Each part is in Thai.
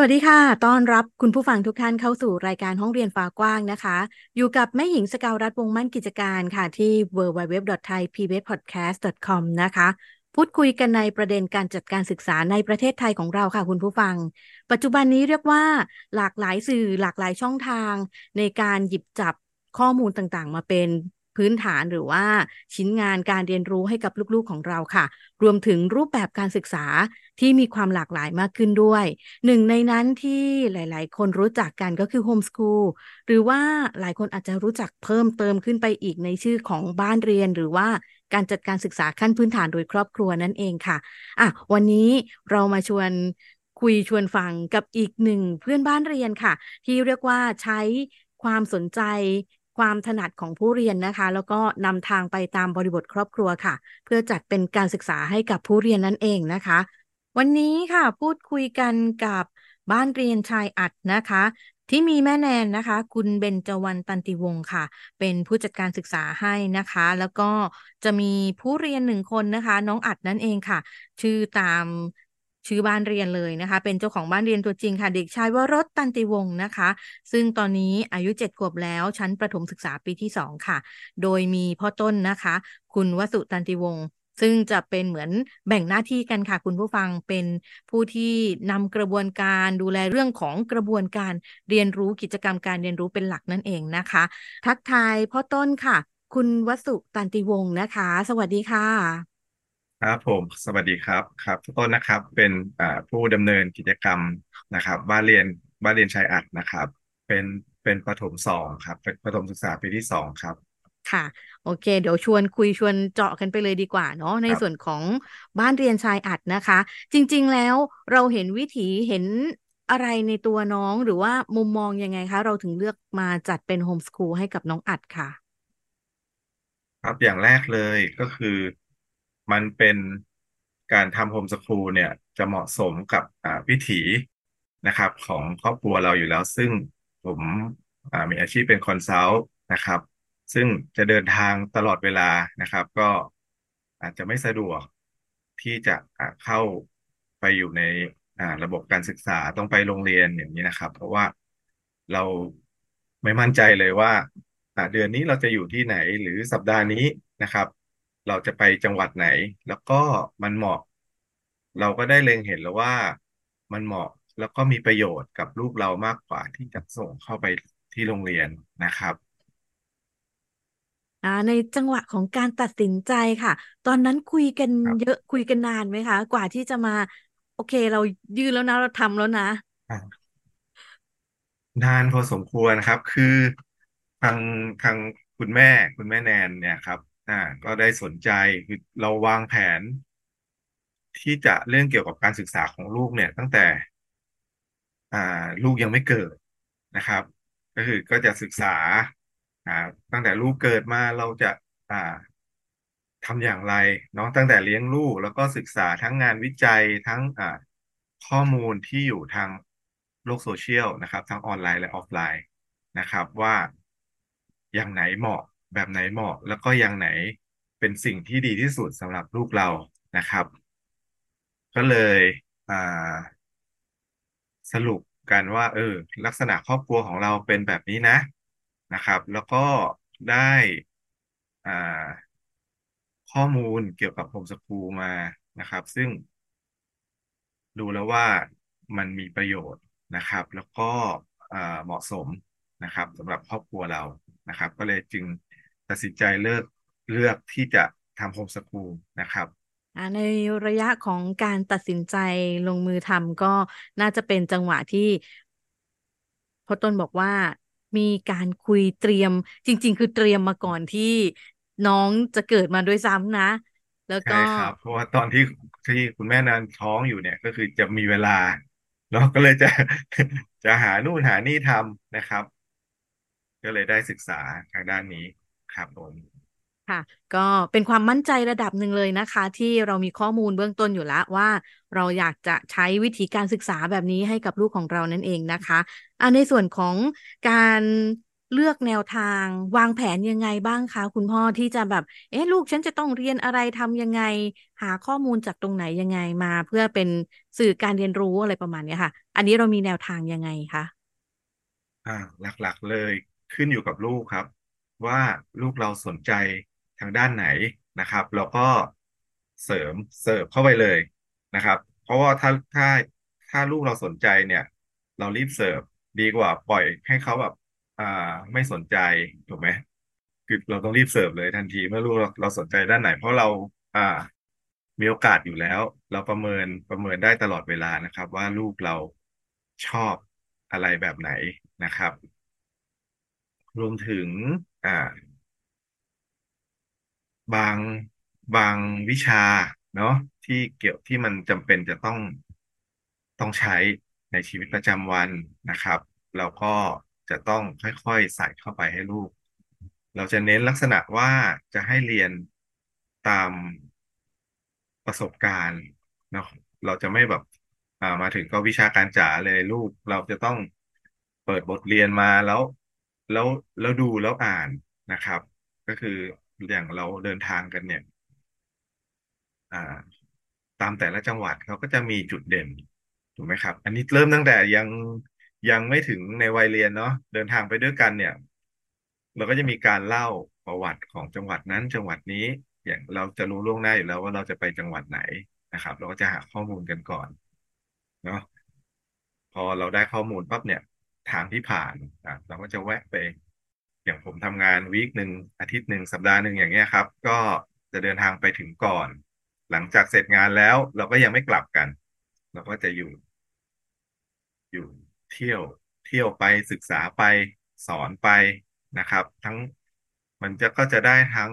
วัสดีค่ะ ต้อนรับคุณผู้ฟังทุกท่านเข้าสู่รายการห้องเรียนฟ้ากว้างนะคะ อยู่กับแม่หญิงสกาวรัฐวงมั่นกิจการค่ะ ที่ www.thaipbspodcast.com นะคะ พูดคุยกันในประเด็นการจัดการศึกษาในประเทศไทยของเราค่ะคุณผู้ฟัง ปัจจุบันนี้เรียกว่าหลากหลายสื่อหลากหลายช่องทาง ในการหยิบจับข้อมูลต่างๆ มาเป็น พื้นฐานหรือว่าชิ้นงานการเรียนรู้ให้กับลูกๆของเราค่ะ รวมถึงรูปแบบการศึกษาที่มีความหลากหลายมากขึ้นด้วย หนึ่งในนั้นที่หลาย ๆ คนรู้จักกันก็คือโฮมสคูลหรือว่าหลายคนอาจจะรู้จักเพิ่มเติมขึ้นไปอีกในชื่อของบ้านเรียนหรือว่าการจัดการศึกษาขั้นพื้นฐานโดยครอบครัวนั่นเองค่ะอะ วันนี้เรามาชวนคุยชวนฟังกับอีกหนึ่งเพื่อนบ้านเรียนค่ะ ที่เรียกว่าใช้ความสนใจ ความถนัดของผู้เรียนนะคะ แล้วก็นำทางไปตามบริบทครอบครัวค่ะ เพื่อจัดเป็นการศึกษาให้กับผู้เรียนนั่นเองนะคะ วันนี้ค่ะพูดคุยกันกับบ้านเรียนชายอัดนะคะ ที่มีแม่แนนนะคะ คุณเบญจวรรณตันติวงศ์ค่ะ เป็นผู้จัดการศึกษาให้นะคะ แล้วก็จะมีผู้เรียนหนึ่งคนนะคะ น้องอัดนั่นเองค่ะ ชื่อตาม ชื่อบ้านเรียนเลยนะคะ เป็นเจ้าของบ้านเรียนตัวจริงค่ะเด็กชายวรสตันติวงศ์นะคะ ซึ่งตอนนี้อายุเจ็ดขวบแล้วชั้นประถมศึกษาปีที่สองค่ะ โดยมีพ่อต้นนะคะ คุณวสุตันติวงศ์ซึ่งจะเป็นเหมือนแบ่งหน้าที่กันค่ะคุณผู้ฟังเป็นผู้ที่นำกระบวนการดูแลเรื่องของกระบวนการเรียนรู้กิจกรรมการเรียนรู้เป็นหลักนั่นเองนะคะ ทักทายพ่อต้นค่ะ คุณวสุตันติวงศ์นะคะ สวัสดีค่ะ ครับผมสวัสดีครับครับทุกคนนะครับ เป็นผู้ดำเนินกิจกรรมนะครับ บ้านเรียนบ้านเรียนชายอัดนะครับ เป็นเป็นประถมสองครับ เป็นประถมศึกษาปีที่สองครับ ค่ะ โอเค เดี๋ยวชวนคุยชวนเจาะกันไปเลยดีกว่าเนาะในส่วนของบ้านเรียนชายอัดนะคะ จริงๆแล้วเราเห็นวิถีเห็นอะไรในตัวน้องหรือว่ามุมมองยังไงคะ เราถึงเลือกมาจัดเป็นโฮมสคูลให้กับน้องอัดค่ะ ครับอย่างแรกเลยก็คือ มันเป็นการทำโฮมสคูลเนี่ยจะเหมาะสมกับวิถีนะครับของครอบครัวเราอยู่แล้ว ซึ่งผมมีอาชีพเป็น consult นะครับ ซึ่งจะเดินทางตลอดเวลานะครับ ก็อาจจะไม่สะดวกที่จะเข้าไปอยู่ในระบบการศึกษาต้องไปโรงเรียนอย่างนี้นะครับ เพราะว่าเราไม่มั่นใจเลยว่าเดือนนี้เราจะอยู่ที่ไหนหรือสัปดาห์นี้นะครับ เราจะไปจังหวัดไหน แล้วก็มันเหมาะ เราก็ได้เล็งเห็นแล้วว่ามันเหมาะแล้วก็มีประโยชน์กับลูกเรามากกว่าที่จะส่งเข้าไปที่โรงเรียนนะครับ อ่า ในจังหวะของการตัดสินใจค่ะ ตอนนั้นคุยกันเยอะคุยกันนานไหมคะ กว่าที่จะมา โอเค เรายืนแล้วนะเราทำแล้วนะ นานพอสมควรนะครับ คือทางทางคุณแม่คุณแม่แนนเนี่ยครับ อ่า ก็ได้สนใจคือเราวางแผน ที่จะเรื่องเกี่ยวกับการศึกษาของลูกเนี่ย ตั้งแต่ อ่า ลูกยังไม่เกิดนะครับ ก็คือก็จะศึกษา อ่า ตั้งแต่ลูกเกิดมาเราจะ อ่าทำอย่างไรเนาะตั้งแต่เลี้ยงลูก แล้วก็ศึกษาทั้งงานวิจัยทั้งอ่าข้อมูลที่อยู่ทางโลกโซเชียลนะครับ ทั้งออนไลน์และออฟไลน์นะครับ ว่าอย่างไหนเหมาะ แบบไหนเหมาะ แล้วก็อย่างไหนเป็นสิ่งที่ดีที่สุดสำหรับลูกเรานะครับ ก็เลยอ่าสรุปกันว่า เออ ลักษณะครอบครัวของเราเป็นแบบนี้นะนะครับ แล้วก็ได้อ่าข้อมูลเกี่ยวกับโฮมสกูลมานะครับ ซึ่งดูแล้วว่ามันมีประโยชน์นะครับ แล้วก็เหมาะสมนะครับสำหรับครอบครัวเรานะครับ ก็เลยจึง ตัดสินใจเลือกเลือกที่จะทำโฮมสกูลนะครับในระยะของการตัดสินใจลงมือทำก็น่าจะเป็นจังหวะที่พอต้นบอกว่ามีการคุยเตรียม จริง ๆ คือเตรียมมาก่อนที่น้องจะเกิดมาด้วยซ้ำนะ แล้วก็ใช่ครับ เพราะว่าตอนที่ที่คุณแม่นานท้องอยู่เนี่ย ก็คือจะมีเวลาเราก็เลยจะจะหานู่นหานี่ทำนะครับ ก็เลยได้ศึกษาทางด้านนี้ ครับผมค่ะ ก็เป็นความมั่นใจระดับหนึ่งเลยนะคะ ที่เรามีข้อมูลเบื้องต้นอยู่แล้วว่า เราอยากจะใช้วิธีการศึกษาแบบนี้ให้กับลูกของเรานั่นเองนะคะอ่าในส่วนของการเลือกแนวทางวางแผนยังไงบ้างคะคุณพ่อที่จะแบบ เอ๊ะลูกฉันจะต้องเรียนอะไรทำยังไง หาข้อมูลจากตรงไหนยังไงมา เพื่อเป็นสื่อการเรียนรู้อะไรประมาณนี้ค่ะ อันนี้เรามีแนวทางยังไงคะอ่าหลักๆเลยขึ้นอยู่กับลูกครับ ว่าลูกเราสนใจทางด้านไหนนะครับ แล้วก็เสริมเสิร์ฟเข้าไปเลยนะครับ เพราะว่าถ้าถ้าถ้าลูกเราสนใจเนี่ย เรารีบเสิร์ฟดีกว่าปล่อยให้เขาแบบอ่าไม่สนใจถูกไหมคือเราต้องรีบเสิร์ฟเลยทันทีเมื่อลูกเราเราสนใจด้านไหน เพราะเราอ่ามีโอกาสอยู่แล้ว เราประเมินประเมินได้ตลอดเวลานะครับ ว่าลูกเราชอบอะไรแบบไหนนะครับ รวมถึง อ่า บางบางวิชา เนาะที่เกี่ยวที่มันจำเป็นจะต้องต้องใช้ในชีวิตประจำวันนะครับเราก็จะต้องค่อยๆใส่เข้าไปให้ลูก เราจะเน้นลักษณะว่าจะให้เรียนตามประสบการณ์เนาะเราจะไม่แบบอ่ามาถึงก็วิชาการจ๋าเลยลูก เราจะต้องเปิดบทเรียนมาแล้ว แล้วแล้วดูแล้วอ่านนะครับ ก็คืออย่างเราเดินทางกันเนี่ยอ่า ตามแต่ละจังหวัดเขาก็จะมีจุดเด่นถูกไหมครับ อันนี้เริ่มตั้งแต่ยังยังไม่ถึงในวัยเรียนเนาะเดินทางไปด้วยกันเนี่ย เราก็จะมีการเล่าประวัติของจังหวัดนั้น จังหวัดนี้อย่างเราจะรู้ล่วงหน้าอยู่แล้วว่าเราจะไปจังหวัดไหนนะครับ เราก็จะหาข้อมูลกันก่อนเนาะพอเราได้ข้อมูลปั๊บเนี่ย ทางที่ผ่านอะเราก็จะแวะไป อย่างผมทำงานวีคหนึ่งอาทิตย์หนึ่งสัปดาห์หนึ่งอย่างเงี้ยครับ ก็จะเดินทางไปถึงก่อน หลังจากเสร็จงานแล้ว เราก็ยังไม่กลับกัน เราก็จะอยู่ อยู่เที่ยวเที่ยวไปศึกษาไปสอนไปนะครับ ทั้งมันจะก็จะได้ทั้ง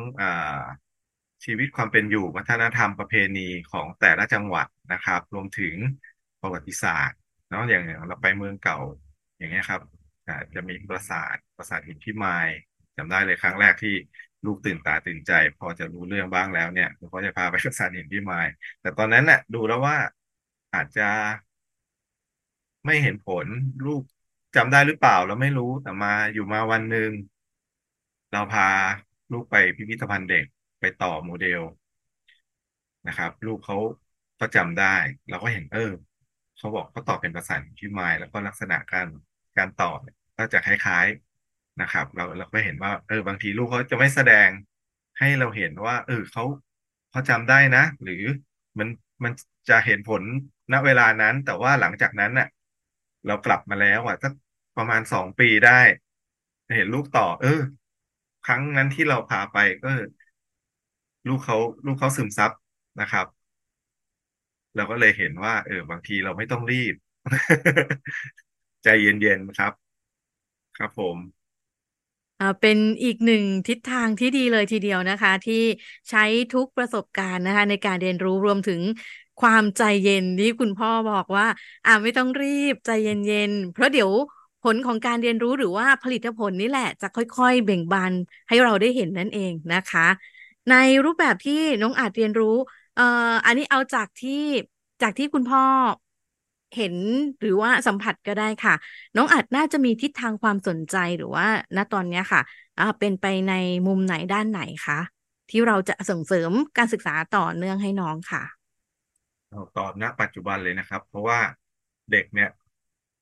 ชีวิตความเป็นอยู่วัฒนธรรมประเพณีของแต่ละจังหวัดนะครับ รวมถึงประวัติศาสตร์เนาะอย่างเราไปเมืองเก่า อย่างเงี้ยครับจะมีปราสาทปราสาทหินพิมายจำได้เลยครั้งแรกที่ลูกตื่นตาตื่นใจ พอจะรู้เรื่องบ้างแล้วเนี่ยเขาจะพาไปปราสาทหินพิมาย แต่ตอนนั้นน่ะ ดูแล้วว่าอาจจะไม่เห็นผลลูกจำได้หรือเปล่าเราไม่รู้แต่มาอยู่มาวันหนึ่งเราพาลูกไปพิพิธภัณฑ์เด็กไปต่อโมเดลนะครับ ลูกเขาก็จำได้ เราก็เห็นเออเขาบอกเขาต่อเป็นภาษาพิมาย แล้วก็ลักษณะการ การต่อเนี่ยก็จะคล้ายๆนะครับ เราเราก็เห็นว่า เออบางทีลูกเขาจะไม่แสดงให้เราเห็นว่า เออเขาเขาจำได้นะ หรือมันมันจะเห็นผลณเวลานั้น แต่ว่าหลังจากนั้นน่ะ เรากลับมาแล้วอะสักประมาณสองปีได้เห็นลูกต่อ เออ ครั้งนั้นที่เราพาไปก็ลูกเขาลูกเขาซึมซับนะครับ เราก็เลยเห็นว่า เออบางทีเราไม่ต้องรีบ ใจเย็นๆครับ ครับผม อ่าเป็นอีกหนึ่งทิศทางที่ดีเลยทีเดียวนะคะ ที่ใช้ทุกประสบการณ์นะคะ ในการเรียนรู้รวมถึงความใจเย็นที่คุณพ่อบอกว่า อ่าไม่ต้องรีบใจเย็นๆเพราะเดี๋ยวผลของการเรียนรู้หรือว่าผลิตผลนี่แหละ จะค่อยๆ เบ่งบานให้เราได้เห็นนั่นเองนะคะ ในรูปแบบที่น้องอาจเรียนรู้เอ่ออันนี้เอาจากที่จากที่คุณพ่อ เห็นหรือว่าสัมผัสก็ได้ค่ะ น้องอาจน่าจะมีทิศทางความสนใจหรือว่าณตอนนี้ค่ะเป็นไปในมุมไหนด้านไหนคะที่เราจะส่งเสริมการศึกษาต่อเนื่องให้น้องค่ะตอบณปัจจุบันเลยนะครับ เพราะว่าเด็กเนี่ย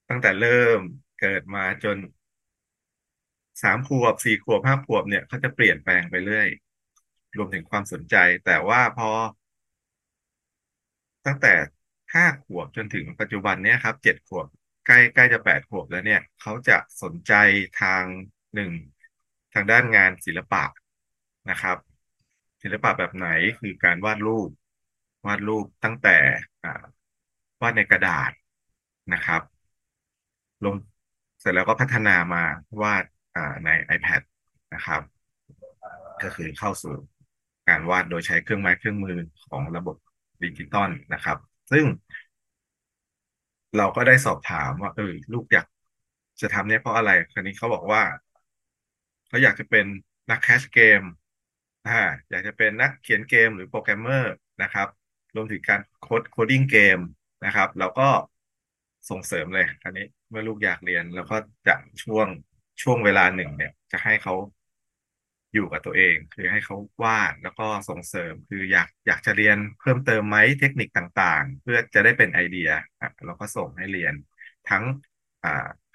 ตั้งแต่เริ่มเกิดมาจนสามขวบสี่ขวบห้าขวบเนี่ยเขาจะเปลี่ยนแปลงไปเรื่อย รวมถึงความสนใจ แต่ว่าพอ ตั้งแต่ ห้าขวบจนถึงปัจจุบันเนี้ยครับเจ็ดขวบใกล้ใกล้จะแปดขวบแล้วเนี่ย เขาจะสนใจทางหนึ่งทางด้านงานศิลปะนะครับ ศิลปะแบบไหนคือการวาดรูป วาดรูปตั้งแต่วาดในกระดาษนะครับ ลงเสร็จแล้วก็พัฒนามาวาดใน iPad นะครับ ก็คือเข้าสู่การวาดโดยใช้เครื่องไม้เครื่องมือของระบบดิจิตอลนะครับ ซึ่ง เราก็ได้สอบถามว่า เออ ลูกอยากจะทำเนี่ยเพราะอะไรคราวนี้เขาบอกว่าเขาอยากจะเป็นนัก cast เกมอ่าอยากจะเป็นนักเขียนเกมหรือโปรแกรมเมอร์นะครับ รวมถึงการ code coding game นะครับ เราก็ส่งเสริมเลยอันนี้เมื่อลูกอยากเรียน แล้วก็จะช่วงช่วงเวลาหนึ่งเนี่ย จะให้เขา อยู่กับตัวเอง คือให้เขาวาดแล้วก็ส่งเสริม คืออยากอยากจะเรียนเพิ่มเติมไหมเทคนิคต่างๆ เพื่อจะได้เป็นไอเดียอะเราก็ส่งให้เรียน ทั้งอ่า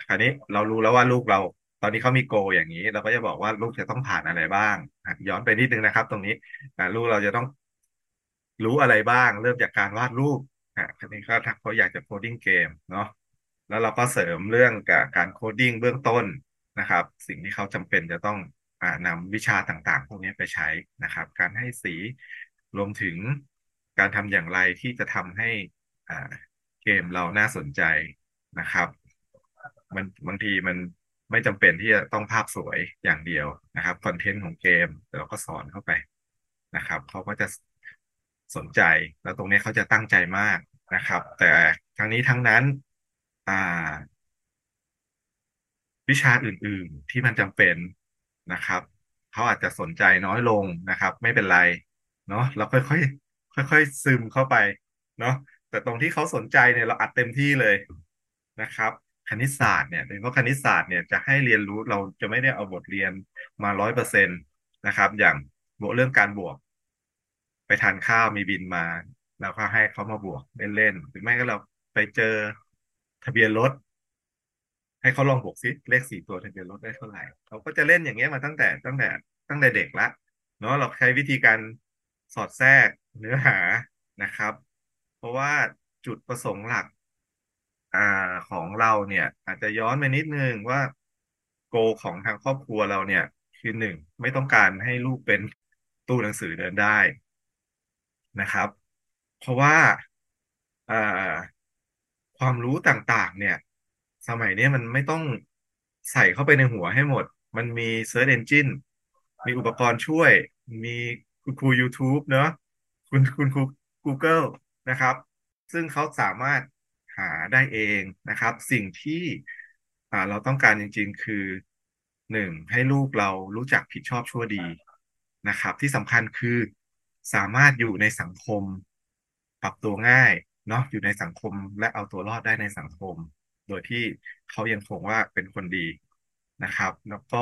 คราวนี้เรารู้แล้วว่าลูกเรา ตอนนี้เขามี goal อย่างนี้ เราก็จะบอกว่าลูกจะต้องผ่านอะไรบ้าง ย้อนไปนิดนึงนะครับ ตรงนี้ลูกเราจะต้องรู้อะไรบ้าง เริ่มจากการวาดรูปอะคราวนี้ก็ถ้าเขาอยากจะ coding game เนาะแล้วเราก็เสริมเรื่องกับการ coding เบื้องต้นนะครับ สิ่งที่เขาจำเป็นจะต้อง นำวิชาต่างๆ พวกนี้ไปใช้นะครับ การให้สีรวมถึงการทำอย่างไรที่จะทำให้เกมเราน่าสนใจนะครับ มันบางทีมันไม่จำเป็นที่จะต้องภาพสวยอย่างเดียวนะครับคอนเทนต์ของเกมเราก็สอนเข้าไปนะครับเขาก็จะสนใจแล้วตรงนี้เขาจะตั้งใจมากนะครับ แต่ทั้งนี้ทั้งนั้นอ่าวิชาอื่น ๆที่มันจำเป็น นะครับเขาอาจจะสนใจน้อยลงนะครับ ไม่เป็นไรเนาะเราค่อยๆค่อย ๆ ซึมเข้าไปเนาะแต่ตรงที่เขาสนใจเนี่ยเราอัดเต็มที่เลยนะครับคณิตศาสตร์เนี่ยโดยเฉพาะคณิตศาสตร์เนี่ยจะให้เรียนรู้เราจะไม่ได้เอาบทเรียนมาร้อยเปอร์เซ็นต์นะครับ อย่างบวกเรื่องการบวก ไปทานข้าวมีบินมาแล้วก็ให้เขามาบวกเล่นๆหรือไม่ก็เราไปเจอทะเบียนรถ ให้เขาลองบวกซิเลขสี่ตัวทะเบียนรถได้เท่าไหร่เขาก็จะเล่นอย่างเงี้ยมาตั้งแต่ตั้งแต่ตั้งแต่เด็กละเนาะเราใช้วิธีการสอดแทรกเนื้อหานะครับ เพราะว่าจุดประสงค์หลักอ่าของเราเนี่ย อาจจะย้อนไปนิดนึงว่าโกของทางครอบครัวเราเนี่ยคือหนึ่งไม่ต้องการให้ลูกเป็นตู้หนังสือเดินได้นะครับ เพราะว่าอ่าความรู้ต่างๆ เนี่ย สมัยนี้มันไม่ต้องใส่เข้าไปในหัวให้หมด มันมี Search Engine มีอุปกรณ์ช่วย มีคุณครู YouTube เนอะคุณคุณครู Google นะครับ ซึ่งเขาสามารถหาได้เองนะครับ สิ่งที่อ่าเราต้องการจริง ๆ คือหนึ่งให้ลูกเรารู้จักผิดชอบชั่วดีนะครับ ที่สำคัญคือสามารถอยู่ในสังคมปรับตัวง่ายเนาะอยู่ในสังคมและเอาตัวรอดได้ในสังคม โดยที่เขายังคงว่าเป็นคนดีนะครับ แล้วก็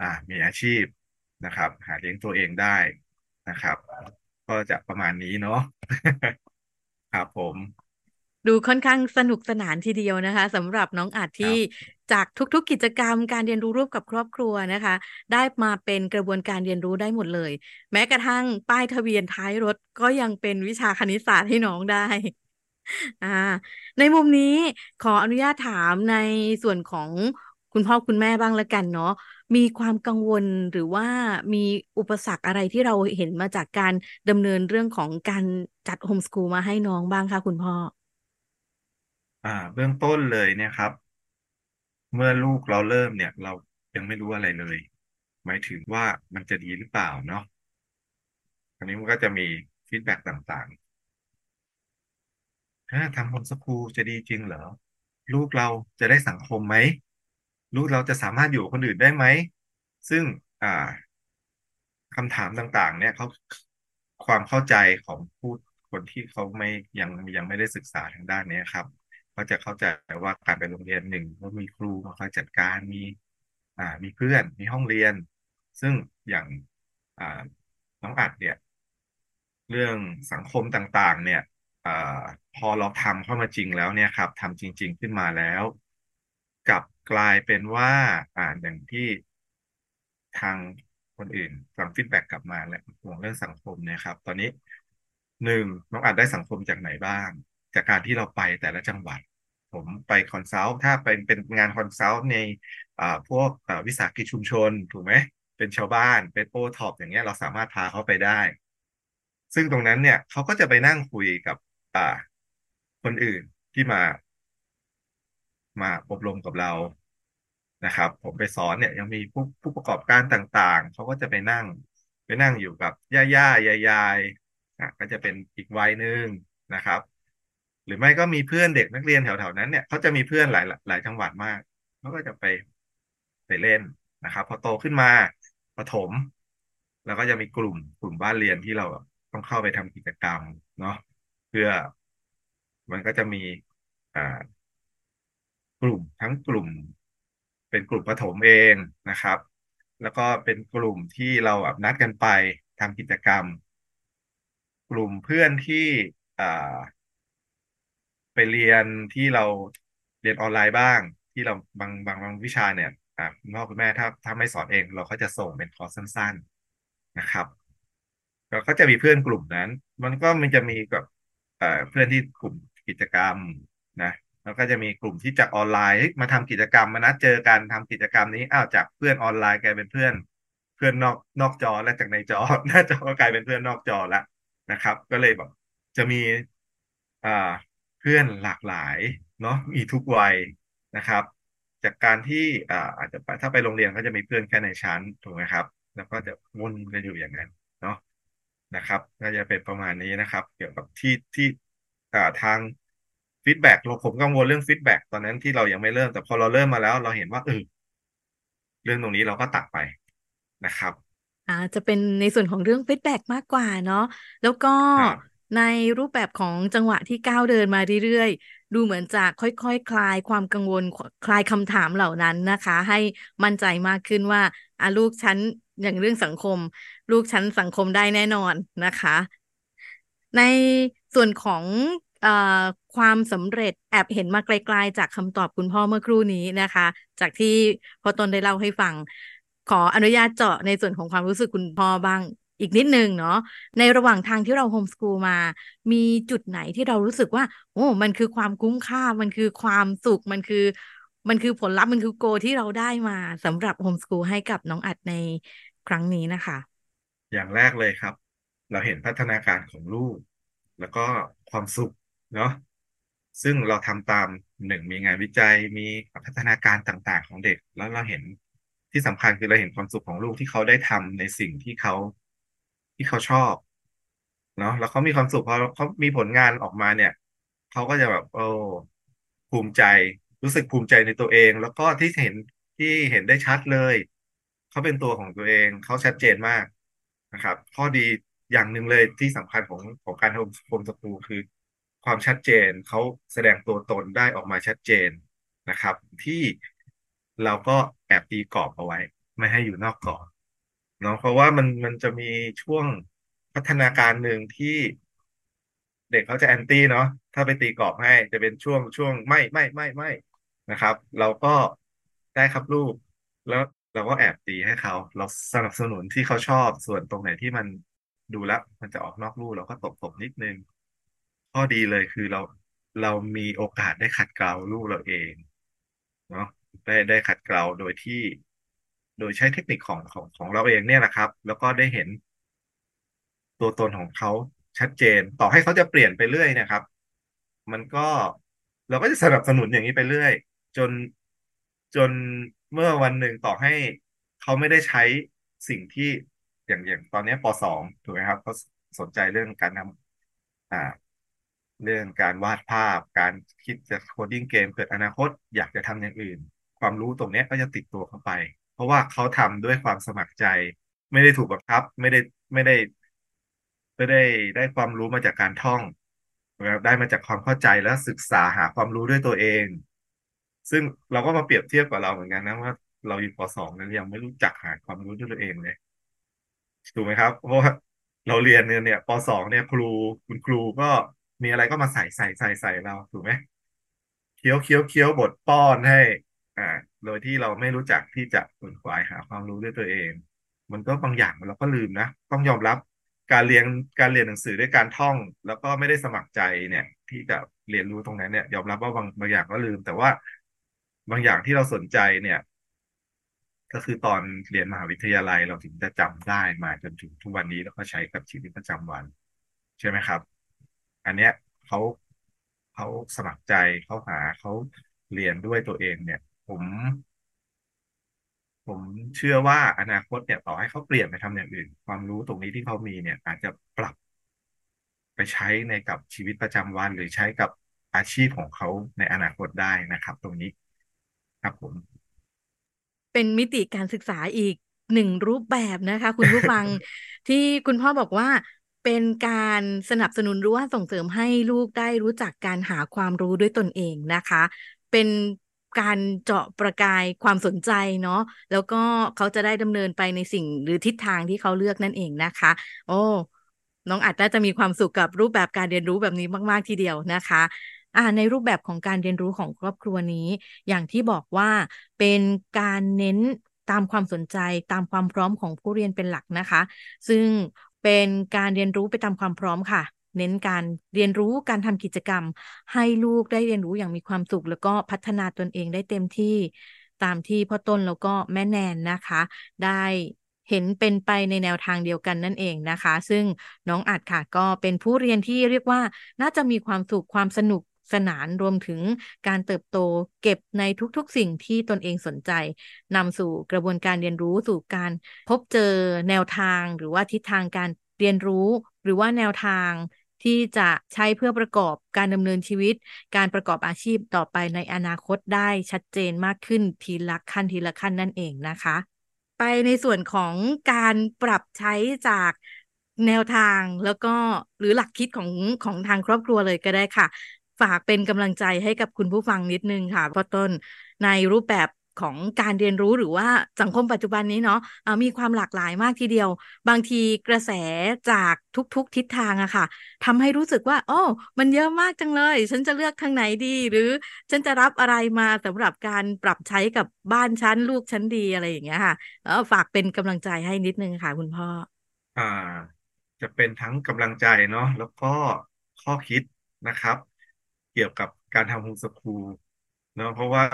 อ่ามีอาชีพนะครับ หาเลี้ยงตัวเองได้นะครับ ก็จะประมาณนี้เนาะ ครับผม ดูค่อนข้างสนุกสนานทีเดียวนะคะสำหรับน้องอาจที่จากทุกๆกิจกรรมการเรียนรู้ร่วมกับครอบครัวนะคะ ได้มาเป็นกระบวนการเรียนรู้ได้หมดเลย แม้กระทั่งป้ายทะเบียนท้ายรถก็ยังเป็นวิชาคณิตศาสตร์ให้น้องได้ อ่า ในมุมนี้ขออนุญาตถามในส่วนของคุณพ่อคุณแม่บ้างละกันเนาะมีความกังวลหรือว่ามีอุปสรรคอะไรที่เราเห็นมาจากการดำเนินเรื่องของการจัดโฮมสคูลมาให้น้องบ้างคะคุณพ่อ อ่า เบื้องต้นเลยเนี่ยครับ เมื่อลูกเราเริ่มเนี่ย เรายังไม่รู้อะไรเลย หมายถึงว่ามันจะดีหรือเปล่าเนาะอันนี้มันก็จะมี feedback ต่างๆ ถ้าทำ homeschool จะดีจริงเหรอ ลูกเราจะได้สังคมไหม ลูกเราจะสามารถอยู่คนอื่นได้ไหม ซึ่งอ่าคำถามต่างๆ เนี่ยเขาความเข้าใจของผู้คนที่เขาไม่ยังยังไม่ได้ศึกษาทางด้านนี้ครับเขาจะเข้าใจว่าการไปโรงเรียนหนึ่งว่ามีครูมาคอยจัดการมีอ่ามีเพื่อนมีห้องเรียน ซึ่งอย่างอ่าน้องอัฑฒ์เนี่ย เรื่องสังคมต่างๆ เนี่ย พอเราทำเข้ามาจริงแล้วเนี่ยครับทำจริง ๆขึ้นมาแล้ว กลับกลายเป็นว่า อ่าอย่างที่ทางคนอื่นฟัง feedback กลับมาและห่วงเรื่องสังคมเนี่ยครับ ตอนนี้หนึ่งน้องอัฑฒ์ได้สังคมจากไหนบ้าง จากการที่เราไปแต่ละจังหวัด ผมไป consult ถ้าเป็นเป็นงาน consult ในอ่าพวกอ่าวิสาหกิจชุมชน ถูกไหมเป็นชาวบ้านเป็นโอท็อปอย่างเงี้ยเราสามารถพาเขาไปได้ ซึ่งตรงนั้นเนี่ยเขาก็จะไปนั่งคุยกับ อ่า คนอื่นที่มา มาอบรมกับเรานะครับ ผมไปสอนเนี่ยยังมีผู้ผู้ประกอบการต่างๆ เขาก็จะไปนั่ง ไปนั่งอยู่กับย่าย่ายายยายอะก็จะเป็นอีกวัยหนึ่งนะครับ หรือไม่ก็มีเพื่อนเด็กนักเรียนแถวๆนั้นเนี่ยเขาจะมีเพื่อนหลายหลายจังหวัดมากเขาก็จะไปไปเล่นนะครับ พอโตขึ้นมาประถม แล้วก็จะมีกลุ่มกลุ่มบ้านเรียนที่เราต้องเข้าไปทำกิจกรรมเนาะ เพื่อมันก็จะมีอ่ากลุ่มทั้งกลุ่ม เป็นกลุ่มประถมเองนะครับ แล้วก็เป็นกลุ่มที่เราแบบนัดกันไปทำกิจกรรม กลุ่มเพื่อนที่อ่าไปเรียนที่เราเรียนออนไลน์บ้าง ที่เราบางบางบางวิชาเนี่ยอ่าคุณพ่อคุณแม่ถ้าถ้าไม่สอนเองเราก็จะส่งเป็นคอร์สสั้น ๆนะครับเราก็จะมีเพื่อนกลุ่มนั้น มันก็มันจะมีกับ เพื่อนที่กลุ่มกิจกรรมนะแล้วก็จะมีกลุ่มที่จากออนไลน์มาทำกิจกรรมมานัดเจอกันทำกิจกรรมนี้อ้าวจากเพื่อนออนไลน์กลายเป็นเพื่อน เพื่อนนอกนอกจอและจากในจอหน้าจอก็กลายเป็นเพื่อนนอกจอแล้วนะครับ ก็เลยแบบจะมีอ่าเพื่อนหลากหลายเนาะมีทุกวัยนะครับ จากการที่อ่าอาจจะไปถ้าไปโรงเรียนก็จะมีเพื่อนแค่ในชั้นถูกไหมครับ แล้วก็จะวนกันอยู่อย่างนั้นเนาะ นะครับก็จะเป็นประมาณนี้นะครับ เกี่ยวกับที่ที่อ่าทาง feedback เราผมกังวลเรื่อง feedback ตอนนั้นที่เรายังไม่เริ่ม แต่พอเราเริ่มมาแล้ว เราเห็นว่าเออเรื่องตรงนี้เราก็ตัดไปนะครับอ่าจะเป็นในส่วนของเรื่องฟีดแบ็กมากกว่าเนาะแล้วก็ครับในรูปแบบของจังหวะที่ก้าวเดินมาเรื่อยๆ ดูเหมือนจะค่อยๆคคลายความกังวลคลายคำถามเหล่านั้นนะคะ ให้มั่นใจมากขึ้นว่าอะลูกฉันอย่างเรื่องสังคม ลูกฉันสังคมได้แน่นอนนะคะ ในส่วนของอความสำเร็จแอบเห็นมาไกลๆจากคำตอบคุณพ่อเมื่อครู่นี้นะคะ จากที่พ่อตนได้เล่าให้ฟัง ขออนุญาตเจาะในส่วนของความรู้สึกคุณพ่อบ้างอีกนิดนึงเนาะในระหว่างทางที่เราโฮมสกูลมา มีจุดไหนที่เรารู้สึกว่า โอ้มันคือความคุ้มค่ามันคือความสุขมันคือ มันคือผลลัพธ์มันคือโกที่เราได้มาสำหรับโฮมสกูลให้กับน้องอัดในครั้งนี้นะคะ อย่างแรกเลยครับ เราเห็นพัฒนาการของลูก แล้วก็ความสุขเนาะซึ่งเราทำตามหนึ่งมีงานวิจัยมีพัฒนาการต่างๆ ของเด็ก แล้วเราเห็นที่สำคัญคือเราเห็นความสุขของลูกที่เขาได้ทำในสิ่งที่เขาที่เขาชอบเนาะแล้วเขามีความสุขพอเขามีผลงานออกมาเนี่ยเขาก็จะแบบโอ้ภูมิใจรู้สึกภูมิใจในตัวเอง แล้วก็ที่เห็นที่เห็นได้ชัดเลย เขาเป็นตัวของตัวเอง เขาชัดเจนมาก นะครับ ข้อดีอย่างหนึ่งเลยที่สำคัญของของการโฮมโฮมสกูลคือ ความชัดเจนเขาแสดงตัวตนได้ออกมาชัดเจนนะครับ ที่เราก็แอบตีกรอบเอาไว้ ไม่ให้อยู่นอกกรอบเนาะเพราะว่ามันมันจะมีช่วงพัฒนาการหนึ่งที่เด็กเขาจะแอนตี้เนาะถ้าไปตีกรอบให้จะเป็นช่วงช่วงไม่ไม่ไม่ไม่นะครับ เราก็ได้ครับลูก แล้ว เราก็แอบตีให้เขา เราสนับสนุนที่เขาชอบส่วนตรงไหนที่มันดูแล้ว มันจะออกนอกลู่เราก็ตบตบนิดนึง ข้อดีเลยคือเราเรามีโอกาสได้ขัดเกลาลูกเราเองเนาะได้ได้ขัดเกลาโดยที่ โดยใช้เทคนิคของของของเราเองเนี่ยแหละครับ แล้วก็ได้เห็นตัวตนของเขาชัดเจน ต่อให้เขาจะเปลี่ยนไปเรื่อยนะครับ มันก็เราก็จะสนับสนุนอย่างนี้ไปเรื่อย จนจน เมื่อวันหนึ่งต่อให้เขาไม่ได้ใช้สิ่งที่อย่างอย่างตอนนี้ปสองถูกไหมครับเขาสนใจเรื่องการทำอ่า เรื่องการวาดภาพ การคิดจะโคดดิ้งเกมเกิดอนาคต อยากจะทำอย่างอื่น ความรู้ตรงนี้ก็จะติดตัวเข้าไป เพราะว่าเขาทำด้วยความสมัครใจ ไม่ได้ถูกบังคับ ไม่ได้ไม่ได้ไม่ได้ได้ความรู้มาจากการท่องนะครับได้มาจากความเข้าใจและศึกษาหาความรู้ด้วยตัวเอง ซึ่งเราก็มาเปรียบเทียบกับเราเหมือนกันนะว่าเราอยู่ปสองนั้นยังไม่รู้จักหาความรู้ด้วยตัวเองเลยถูกไหมครับเพราะว่าเราเรียนเนี่ยเนี่ยปสองเนี่ยครูคุณครูก็มีอะไรก็มาใส่ใส่ใส่ใส่เราถูกไหมเคี้ยวเคี้ยวเคี้ยวบทป้อนให้ อ่า โดยที่เราไม่รู้จักที่จะขวนขวายหาความรู้ด้วยตัวเอง มันก็บางอย่างเราก็ลืมนะต้องยอมรับการเรียนการเรียนหนังสือด้วยการท่อง แล้วก็ไม่ได้สมัครใจเนี่ย ที่จะเรียนรู้ตรงนั้นเนี่ย ยอมรับว่าบางบางอย่างก็ลืม แต่ว่า บางอย่างที่เราสนใจเนี่ย ก็คือตอนเรียนมหาวิทยาลัยเราถึงจะจำได้มาจนถึงทุกวันนี้แล้วก็ใช้กับชีวิตประจำวัน ใช่ไหมครับ อันเนี้ยเขาเขาสมัครใจเขาหาเขาเรียนด้วยตัวเองเนี่ย ผมผมเชื่อว่าอนาคตเนี่ยต่อให้เขาเปลี่ยนไปทำอย่างอื่น ความรู้ตรงนี้ที่เขามีเนี่ย อาจจะปรับไปใช้ในกับชีวิตประจำวัน หรือใช้กับอาชีพของเขาในอนาคตได้นะครับ ตรงนี้ ครับผม เป็นมิติการศึกษาอีกหนึ่งรูปแบบนะคะ คุณผู้ฟัง ที่คุณพ่อบอกว่าเป็นการสนับสนุนหรือว่าส่งเสริมให้ลูกได้รู้จักการหาความรู้ด้วยตนเองนะคะ เป็นการเจาะประกายความสนใจเนาะแล้วก็เขาจะได้ดำเนินไปในสิ่งหรือทิศทางที่เขาเลือกนั่นเองนะคะ โอ้น้องอาจน่าจะมีความสุขกับรูปแบบการเรียนรู้แบบนี้มาก ๆ ทีเดียวนะคะ อ่าในรูปแบบของการเรียนรู้ของครอบครัวนี้ อย่างที่บอกว่าเป็นการเน้นตามความสนใจตามความพร้อมของผู้เรียนเป็นหลักนะคะ ซึ่งเป็นการเรียนรู้ไปตามความพร้อมค่ะ เน้นการเรียนรู้การทำกิจกรรม ให้ลูกได้เรียนรู้อย่างมีความสุข แล้วก็พัฒนาตนเองได้เต็มที่ตามที่พ่อต้นแล้วก็แม่แนนนะคะ ได้เห็นเป็นไปในแนวทางเดียวกันนั่นเองนะคะ ซึ่งน้องอัดค่ะก็เป็นผู้เรียนที่เรียกว่าน่าจะมีความสุขความสนุก สนานรวมถึงการเติบโตเก็บในทุกๆสิ่งที่ตนเองสนใจนำสู่กระบวนการเรียนรู้สู่การพบเจอแนวทางหรือว่าทิศทางการเรียนรู้ หรือว่าแนวทางที่จะใช้เพื่อประกอบการดำเนินชีวิต การประกอบอาชีพต่อไปในอนาคตได้ชัดเจนมากขึ้นทีละขั้นทีละขั้นนั่นเองนะคะ ไปในส่วนของการปรับใช้จากแนวทางแล้วก็หรือหลักคิดของของทางครอบครัวเลยก็ได้ค่ะ ฝากเป็นกำลังใจให้กับคุณผู้ฟังนิดนึงค่ะพ่อต้นในรูปแบบของการเรียนรู้หรือว่าสังคมปัจจุบันนี้เนาะะมีความหลากหลายมากทีเดียว บางทีกระแสจากทุกๆทิศทางอะค่ะทำให้รู้สึกว่า โอ้ มันเยอะมากจังเลย ฉันจะเลือกทางไหนดี หรือฉันจะรับอะไรมาสำหรับการปรับใช้กับบ้านฉันลูกฉันดีอะไรอย่างเงี้ยค่ะแล้วฝากเป็นกำลังใจให้นิดนึงค่ะ คุณพ่อ อ่า จะเป็นทั้งกำลังใจเนาะแล้วก็ข้อคิดนะครับ เกี่ยวกับการทำโฮมสคูลเนาะเพราะว่า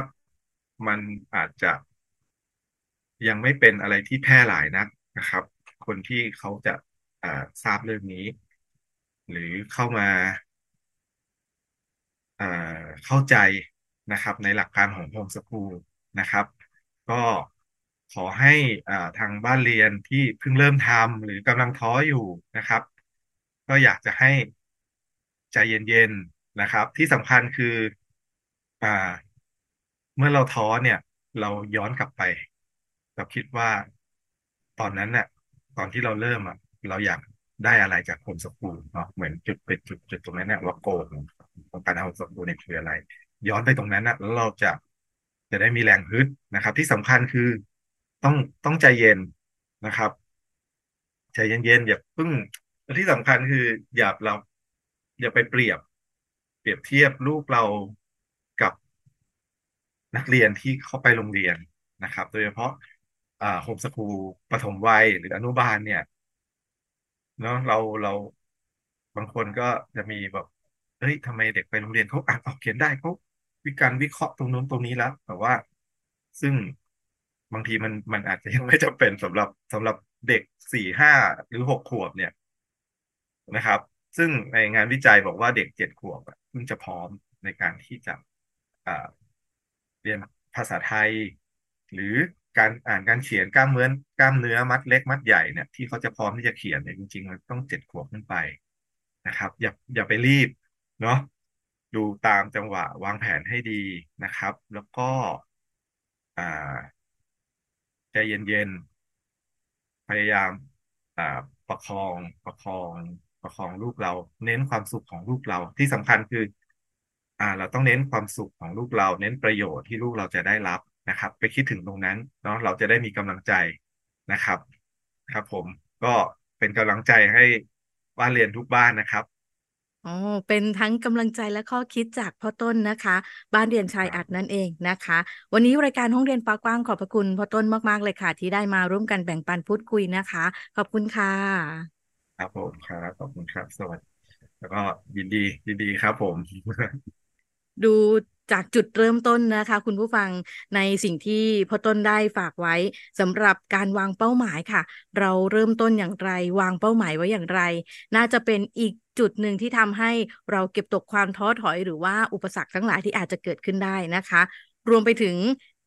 มันอาจจะยังไม่เป็นอะไรที่แพร่หลายนักนะครับ คนที่เขาจะทราบเรื่องนี้ หรือเข้ามาเข้าใจนะครับ ในหลักการของโฮมสคูลนะครับ ก็ขอให้ทางบ้านเรียนที่เพิ่งเริ่มทำหรือกำลังท้ออยู่นะครับ ก็อยากจะให้ใจเย็นๆ นะครับ ที่สำคัญคือ อ่า เมื่อเราท้อเนี่ย เราย้อนกลับไป เราคิดว่าตอนนั้นเนี่ยตอนที่เราเริ่มอะ เราอยากได้อะไรจากโฮมสกูลเนาะเหมือนจุดเป็นจุดจุดตรงนั้นเนี่ยว่าโกของการทำโฮมสกูลเนี่ยคืออะไร ย้อนไปตรงนั้นนะแล้วเราจะจะได้มีแรงฮึดนะครับ ที่สำคัญคือต้องต้องใจเย็นนะครับ ใจเย็นๆอย่าพิ่งที่สำคัญคืออย่าเราอย่าไปเปรียบ รียบเทียบลูกเรากับนักเรียนที่เข้าไปโรงเรียนนะครับ โดยเฉพาะโฮมสคูลปฐมวัยหรืออนุบาลเนี่ยเนาะเราเราบางคนก็จะมีแบบเฮ้ยทำไมเด็กไปโรงเรียนเขาอ่านออกเขียนได้เขาวิการวิเคราะห์ตรงนู้นตรงนี้แล้วแต่ว่าซึ่งบางทีมันมันอาจจะยังไม่จำเป็นสำหรับสำหรับเด็กสี่ห้าหรือหกขวบเนี่ยนะครับ ซึ่งในงานวิจัยบอกว่าเด็กเจ็ดขวบเพิ่งจะพร้อมในการที่จะเรียนภาษาไทย หรือการอ่านการเขียนกล้ามเนื้อกล้ามเนื้อมัดเล็กมัดใหญ่เนี่ยที่เขาจะพร้อมที่จะเขียนเนี่ยจริงๆมันต้องเจ็ดขวบขึ้นไปนะครับ อย่าอย่าไปรีบเนาะดูตามจังหวะวางแผนให้ดีนะครับ แล้วก็ใจเย็นๆพยายามประคองประคอง ประคองลูกเรา เน้นความสุขของลูกเรา ที่สำคัญคือ อ่า เราต้องเน้นความสุขของลูกเรา เน้นประโยชน์ที่ลูกเราจะได้รับนะครับ ไปคิดถึงตรงนั้นเนาะเราจะได้มีกำลังใจนะครับ ครับ ผมก็เป็นกำลังใจให้บ้านเรียนทุกบ้านนะครับอ๋อ เป็นทั้งกำลังใจและข้อคิดจากพ่อต้นนะคะ บ้านเรียนชายอัดนั่นเองนะคะ วันนี้รายการห้องเรียนฟ้ากว้างขอบพระคุณพ่อต้นมาก ๆ เลยค่ะ ที่ได้มาร่วมกันแบ่งปันพูดคุยนะคะ ขอบคุณค่ะ ครับผมครับขอบคุณครับ สวัสดี แล้วก็ยินดียินดีครับผม ดูจากจุดเริ่มต้นนะคะ คุณผู้ฟังในสิ่งที่พ่อต้นได้ฝากไว้สำหรับการวางเป้าหมายค่ะ เราเริ่มต้นอย่างไร วางเป้าหมายไว้อย่างไร น่าจะเป็นอีกจุดหนึ่งที่ทำให้เราเก็บตกความท้อถอยหรือว่าอุปสรรคทั้งหลายที่อาจจะเกิดขึ้นได้นะคะ รวมไปถึง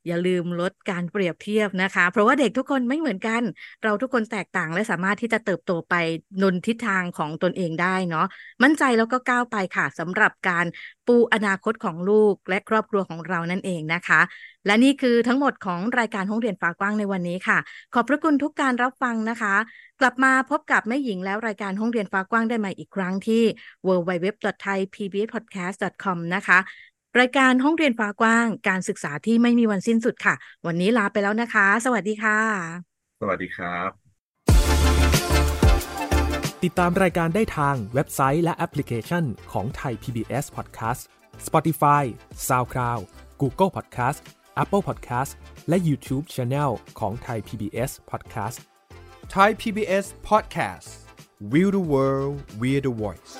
อย่าลืมลดการเปรียบเทียบนะคะ เพราะว่าเด็กทุกคนไม่เหมือนกัน เราทุกคนแตกต่างและสามารถที่จะเติบโตไปนนทิศทางของตนเองได้เนาะมั่นใจแล้วก็ก้าวไปค่ะสำหรับการปูอนาคตของลูกและครอบครัวของเรานั่นเองนะคะ และนี่คือทั้งหมดของรายการห้องเรียนฟ้ากว้างในวันนี้ค่ะ ขอบพระคุณทุกการรับฟังนะคะ กลับมาพบกับแม่หญิงแล้วรายการห้องเรียนฟ้ากว้างได้ใหม่อีกครั้งที่ www.thaipbspodcast.com นะคะ รายการห้องเรียนฟ้ากว้างการศึกษาที่ไม่มีวันสิ้นสุดค่ะ วันนี้ลาไปแล้วนะคะ สวัสดีค่ะ สวัสดีครับ ติดตามรายการได้ทางเว็บไซต์และแอปพลิเคชันของไทย PBS Podcast Spotify SoundCloud Google Podcast Apple Podcast และ YouTube Channel ของไทย PBS Podcast Thai PBS Podcast We the World We the Voice